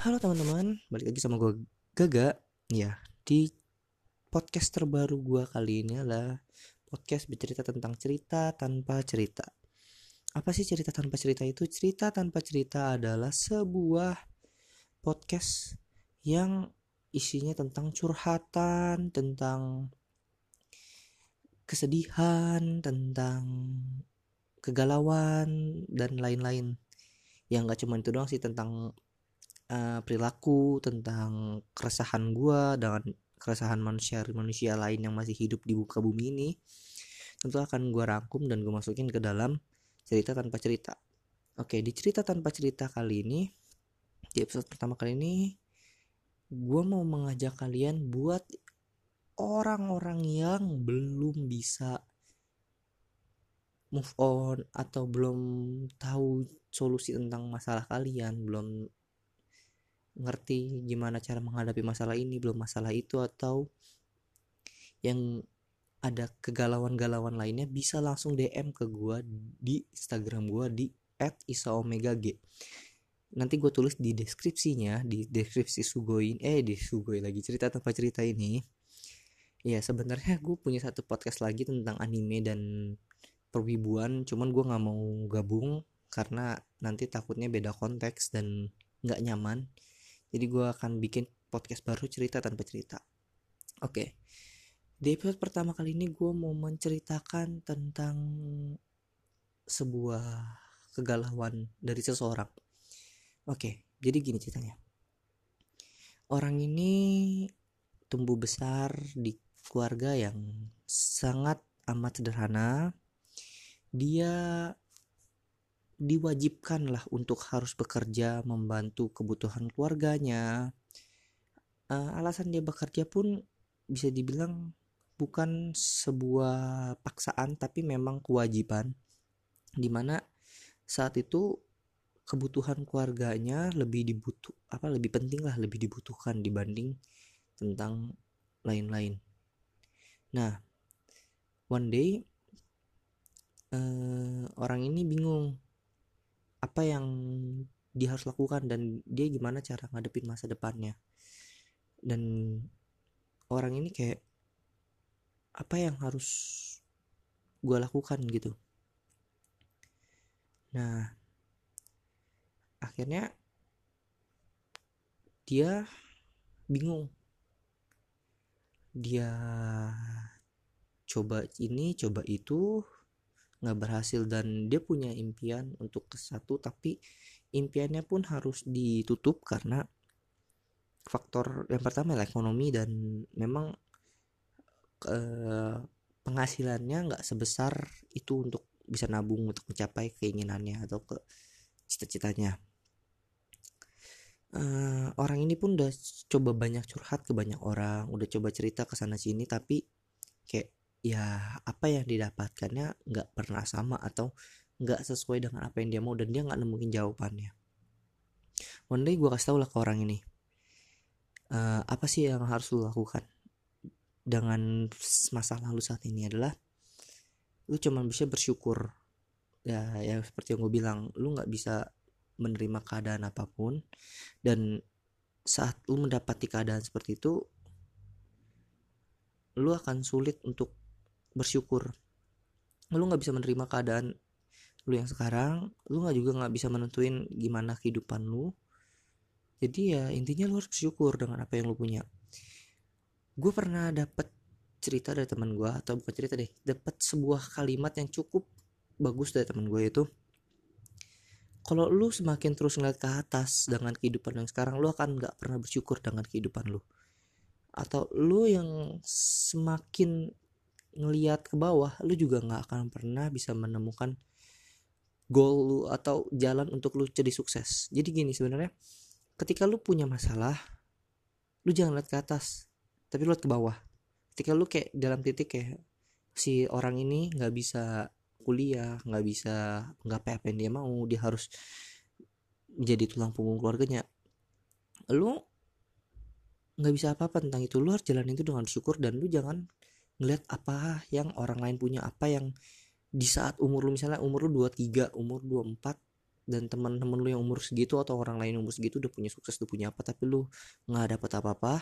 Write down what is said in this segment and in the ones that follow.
Halo teman-teman, balik lagi sama gue Gaga. Ya, di podcast terbaru gue kali ini adalah Podcast bercerita tentang cerita tanpa cerita. Apa sih cerita tanpa cerita itu? Cerita tanpa cerita adalah sebuah podcast yang isinya tentang curhatan, tentang kesedihan, tentang kegalauan, dan lain-lain. Yang gak cuma itu doang sih tentang uh, perilaku tentang keresahan gue dengan keresahan manusia manusia lain yang masih hidup di muka bumi ini tentu akan gue rangkum dan gue masukin ke dalam cerita tanpa cerita. Oke di cerita tanpa cerita kali ini di episode pertama kali ini gue mau mengajak kalian buat orang-orang yang belum bisa move on atau belum tahu solusi tentang masalah kalian belum ngerti gimana cara menghadapi masalah ini belum masalah itu atau yang ada kegalauan-galauan lainnya bisa langsung DM ke gue di Instagram gue di @isaomegag. Nanti gue tulis di deskripsinya di deskripsi Sugoin eh di Sugoi lagi cerita tanpa cerita ini. Ya sebenarnya gue punya satu podcast lagi tentang anime dan perwibuan, cuman gue nggak mau gabung karena nanti takutnya beda konteks dan nggak nyaman jadi gue akan bikin podcast baru cerita tanpa cerita. Oke. Okay. di episode pertama kali ini gue mau menceritakan tentang sebuah kegalauan dari seseorang. Oke okay, jadi gini ceritanya. Orang ini tumbuh besar di keluarga yang sangat amat sederhana. Dia diwajibkan lah untuk harus bekerja membantu kebutuhan keluarganya. Uh, alasan dia bekerja pun bisa dibilang bukan sebuah paksaan tapi memang kewajiban. Di mana saat itu kebutuhan keluarganya lebih dibutuh apa lebih penting lah lebih dibutuhkan dibanding tentang lain-lain. Nah one day uh, orang ini bingung apa yang dia harus lakukan dan dia gimana cara ngadepin masa depannya. Dan orang ini kayak apa yang harus gue lakukan gitu. Nah akhirnya dia bingung. Dia coba ini coba itu nggak berhasil dan dia punya impian untuk ke satu tapi impiannya pun harus ditutup karena faktor yang pertama adalah ekonomi dan memang eh, penghasilannya nggak sebesar itu untuk bisa nabung untuk mencapai keinginannya atau ke cita-citanya. Uh, orang ini pun udah coba banyak curhat ke banyak orang udah coba cerita ke sana sini tapi kayak ya apa yang didapatkannya nggak pernah sama atau nggak sesuai dengan apa yang dia mau dan dia nggak nemuin jawabannya. One day gue kasih tau lah ke orang ini. Uh, apa sih yang harus lu lakukan dengan masa lalu saat ini adalah lu cuman bisa bersyukur. Ya ya seperti yang gue bilang lu nggak bisa menerima keadaan apa pun dan saat lu mendapati keadaan seperti itu lu akan sulit untuk bersyukur. Lu nggak bisa menerima keadaan lu yang sekarang lu nggak juga nggak bisa menentuin gimana kehidupan lu. Jadi ya intinya lu harus bersyukur dengan apa yang lu punya. Gue pernah dapet cerita dari teman gue atau bukan cerita deh dapat sebuah kalimat yang cukup bagus dari teman gue itu kalau lu semakin terus ngeliat ke atas dengan kehidupan yang sekarang lu akan nggak pernah bersyukur dengan kehidupan lu. Atau lu yang semakin ngeliat ke bawah lu juga nggak akan pernah bisa menemukan goal lu atau jalan untuk lu jadi sukses. Jadi gini sebenarnya ketika lu punya masalah lu jangan lihat ke atas tapi lu lihat ke bawah. Ketika lu kayak dalam titik kayak si orang ini nggak bisa kuliah nggak bisa nggak apa yang dia mau dia harus menjadi tulang punggung keluarganya. Lu nggak bisa apa-apa tentang itu. Lu harus jalan itu dengan syukur dan lu jangan ngeliat apa yang orang lain punya apa yang di saat umur lu misalnya umur lu 23 umur 24 dan teman-teman lu yang umur segitu atau orang lain yang umur segitu udah punya sukses udah punya apa tapi lu nggak dapet apa-apa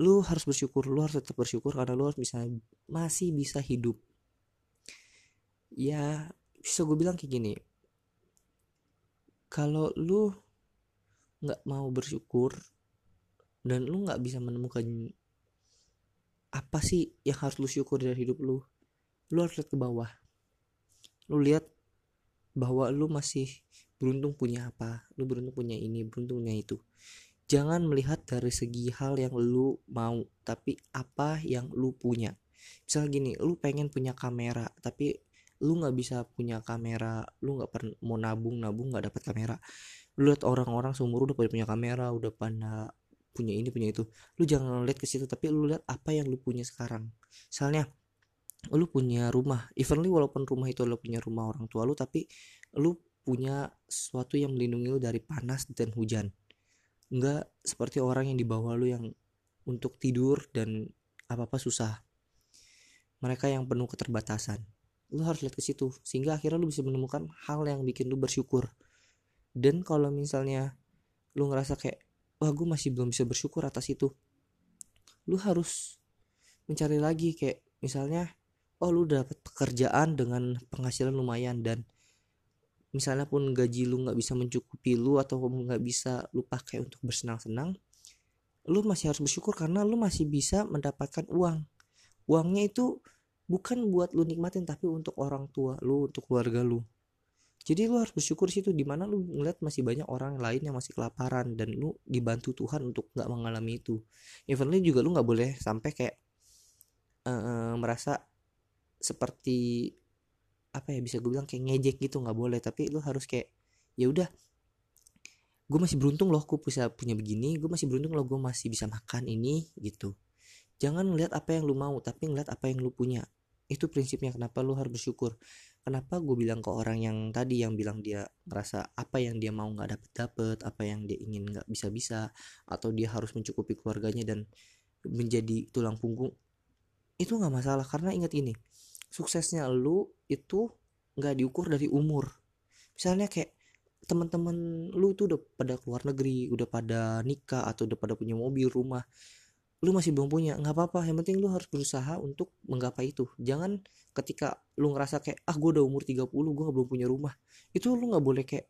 lu harus bersyukur lu harus tetap bersyukur karena lu harus bisa masih bisa hidup. Ya bisa gue bilang kayak gini kalau lu nggak mau bersyukur dan lu nggak bisa menemukan apa sih yang harus lu syukur dari hidup lu? Lu harus lihat ke bawah. Lu lihat bahwa lu masih beruntung punya apa lu beruntung punya ini beruntung punya itu. Jangan melihat dari segi hal yang lu mau tapi apa yang lu punya. Misalnya gini lu pengen punya kamera tapi lu nggak bisa punya kamera lu nggak pernah mau nabung nabung nggak dapat kamera. Lu lihat orang-orang seumur udah punya kamera udah pada punya ini punya itu. Lu jangan lihat ke situ tapi lu lihat apa yang lu punya sekarang. Misalnya lu punya rumah. Evenly walaupun rumah itu lu punya rumah orang tua lu tapi lu punya sesuatu yang melindungi lu dari panas dan hujan. Enggak seperti orang yang di bawah lu yang untuk tidur dan apa-apa susah. Mereka yang penuh keterbatasan. Lu harus lihat ke situ sehingga akhirnya lu bisa menemukan hal yang bikin lu bersyukur. Dan kalau misalnya lu ngerasa kayak wah gue masih belum bisa bersyukur atas itu. Lu harus mencari lagi kayak misalnya oh lu dapat pekerjaan dengan penghasilan lumayan dan misalnya pun gaji lu nggak bisa mencukupi lu atau nggak bisa lu pakai untuk bersenang-senang lu masih harus bersyukur karena lu masih bisa mendapatkan uang. Uangnya itu bukan buat lu nikmatin tapi untuk orang tua lu untuk keluarga lu jadi lu harus bersyukur situ di mana lu ngeliat masih banyak orang lain yang masih kelaparan dan lu dibantu Tuhan untuk nggak mengalami itu. Evenly juga lu nggak boleh sampai kayak uh, merasa seperti apa ya bisa gue bilang kayak ngejek gitu nggak boleh. Tapi lu harus kayak ya udah gue masih beruntung loh gue bisa punya begini gue masih beruntung loh gue masih bisa makan ini gitu. Jangan ngeliat apa yang lu mau tapi ngeliat apa yang lu punya. Itu prinsipnya kenapa lu harus bersyukur kenapa gue bilang ke orang yang tadi yang bilang dia merasa apa yang dia mau nggak dapet dapet apa yang dia ingin nggak bisa bisa atau dia harus mencukupi keluarganya dan menjadi tulang punggung itu nggak masalah. Karena ingat ini suksesnya lu itu nggak diukur dari umur. Misalnya kayak teman-teman lu tuh udah pada keluar negeri udah pada nikah atau udah pada punya mobil rumah lu masih belum punya nggak apa-apa. Yang penting lu harus berusaha untuk menggapai itu. Jangan ketika lu ngerasa kayak ah gue udah umur 30 gue belum punya rumah. Itu lu nggak boleh kayak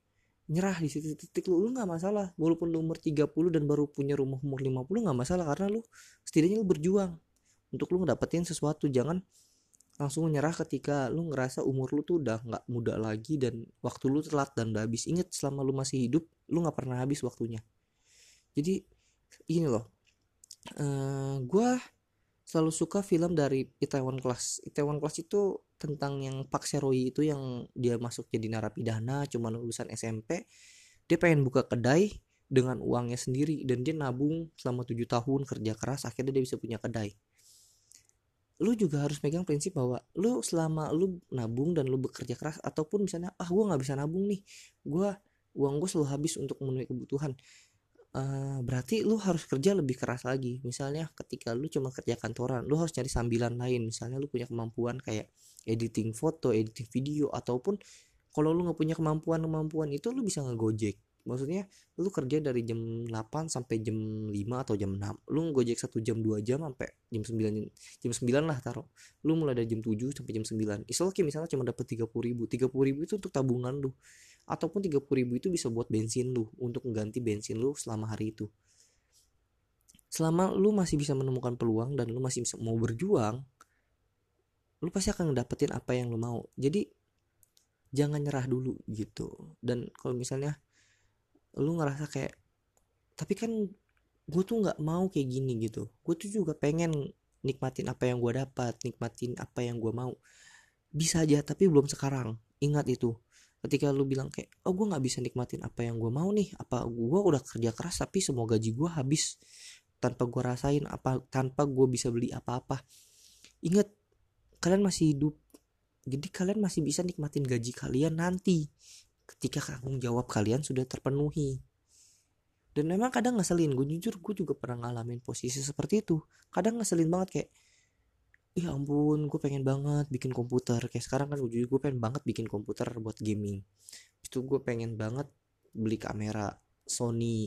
nyerah di situ titik lu. Lu nggak masalah. Walaupun lu umur 30 dan baru punya rumah umur 50 nggak masalah. Karena lu setidaknya lu berjuang untuk lu ngedapetin sesuatu. Jangan langsung menyerah ketika lu ngerasa umur lu tuh udah nggak muda lagi dan waktu lu telat dan udah habis. Inget selama lu masih hidup lu nggak pernah habis waktunya. Jadi ini loh uh, eh, gue selalu suka film dari Itaewon Class. Itaewon Class itu tentang yang Pak Seroy itu yang dia masuk jadi narapidana cuma lulusan SMP dia pengen buka kedai dengan uangnya sendiri dan dia nabung selama tujuh tahun kerja keras akhirnya dia bisa punya kedai. Lu juga harus megang prinsip bahwa lu selama lu nabung dan lu bekerja keras ataupun misalnya ah gue nggak bisa nabung nih. Gue uang gue selalu habis untuk memenuhi kebutuhan uh, berarti lu harus kerja lebih keras lagi. Misalnya ketika lu cuma kerja kantoran lu harus cari sambilan lain. Misalnya lu punya kemampuan kayak editing foto editing video ataupun kalau lu nggak punya kemampuan kemampuan itu lu bisa ngegojek. Maksudnya lu kerja dari jam 8 sampai jam 5 atau jam 6 lu gojek satu jam dua jam sampai jam 9 jam 9 lah taruh. Lu mulai dari jam 7 sampai jam 9 istilahnya okay, misalnya cuma dapat 30 ribu. 30 ribu itu untuk tabungan lu ataupun 30 ribu itu bisa buat bensin lu untuk mengganti bensin lu selama hari itu. Selama lu masih bisa menemukan peluang dan lu masih bisa mau berjuang lu pasti akan ngedapetin apa yang lu mau. Jadi jangan nyerah dulu gitu. Dan kalau misalnya lu ngerasa kayak tapi kan gue tuh nggak mau kayak gini gitu. Gue tuh juga pengen nikmatin apa yang gue dapat nikmatin apa yang gue mau. Bisa aja tapi belum sekarang. Ingat itu ketika lu bilang kayak oh gue nggak bisa nikmatin apa yang gue mau nih apa gue udah kerja keras tapi semua gaji gue habis tanpa gue rasain apa tanpa gue bisa beli apa-apa. Ingat kalian masih hidup. Jadi kalian masih bisa nikmatin gaji kalian nanti ketika tanggung jawab kalian sudah terpenuhi. Dan memang kadang ngeselin gue jujur gue juga pernah ngalamin posisi seperti itu. Kadang ngeselin banget kayak ya ampun gue pengen banget bikin komputer. Kayak sekarang kan gue gue pengen banget bikin komputer buat gaming. Itu gue pengen banget beli kamera Sony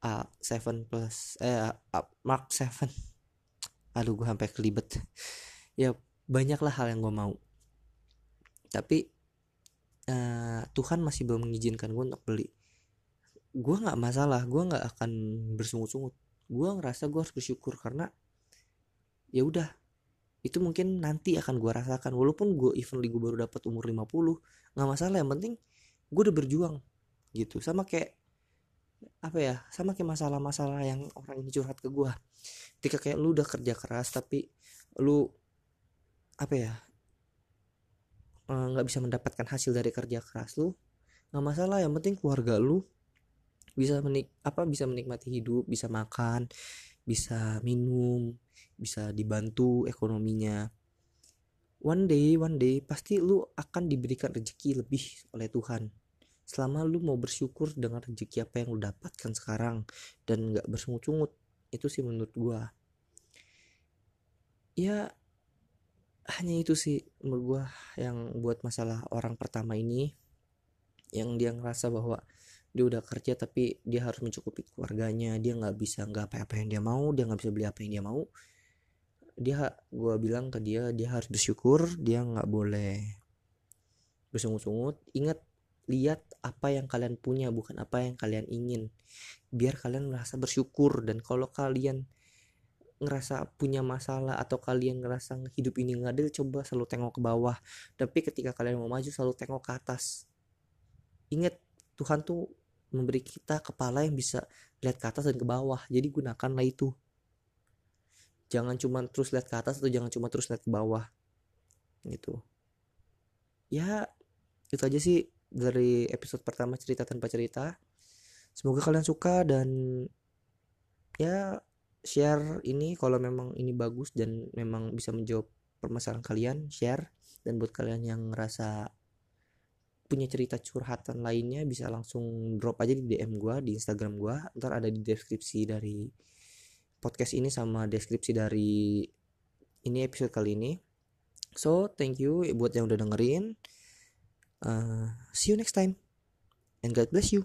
A7 plus eh A, Mark 7 aduh gue sampai kelibet. Ya banyak lah hal yang gue mau. Tapi uh, Tuhan masih belum mengizinkan gue untuk beli. Gue nggak masalah gue nggak akan bersungut-sungut. Gue ngerasa gue harus bersyukur karena ya udah. Itu mungkin nanti akan gue rasakan. Walaupun gue even gue baru dapat umur 50 nggak masalah. Yang penting gue udah berjuang gitu. Sama kayak apa ya sama kayak masalah-masalah yang orang ini curhat ke gue ketika kayak lu udah kerja keras tapi lu apa ya eh, nggak bisa mendapatkan hasil dari kerja keras lu nggak masalah. Yang penting keluarga lu bisa menik apa bisa menikmati hidup bisa makan bisa minum bisa dibantu ekonominya. One day one day pasti lu akan diberikan rezeki lebih oleh Tuhan. Selama lu mau bersyukur dengan rezeki apa yang lu dapatkan sekarang dan nggak bersungut-sungut itu sih menurut gua. Ya hanya itu sih menurut gua yang buat masalah orang pertama ini yang dia ngerasa bahwa dia udah kerja tapi dia harus mencukupi keluarganya dia nggak bisa nggak apa apa yang dia mau dia nggak bisa beli apa yang dia mau dia gue bilang ke dia dia harus bersyukur dia nggak boleh bersungut-sungut. Ingat lihat apa yang kalian punya bukan apa yang kalian ingin. Biar kalian merasa bersyukur dan kalau kalian ngerasa punya masalah atau kalian ngerasa hidup ini nggak adil coba selalu tengok ke bawah. Tapi ketika kalian mau maju selalu tengok ke atas. Ingat Tuhan tuh memberi kita kepala yang bisa lihat ke atas dan ke bawah. Jadi gunakanlah itu jangan cuma terus lihat ke atas atau jangan cuma terus lihat ke bawah gitu. Ya itu aja sih dari episode pertama cerita tanpa cerita. Semoga kalian suka dan ya share ini kalau memang ini bagus dan memang bisa menjawab permasalahan kalian share. Dan buat kalian yang ngerasa punya cerita curhatan lainnya bisa langsung drop aja di DM gue di Instagram gue ntar ada di deskripsi dari podcast ini sama deskripsi dari ini episode kali ini. So thank you buat yang udah dengerin. Uh, see you next time. And God bless you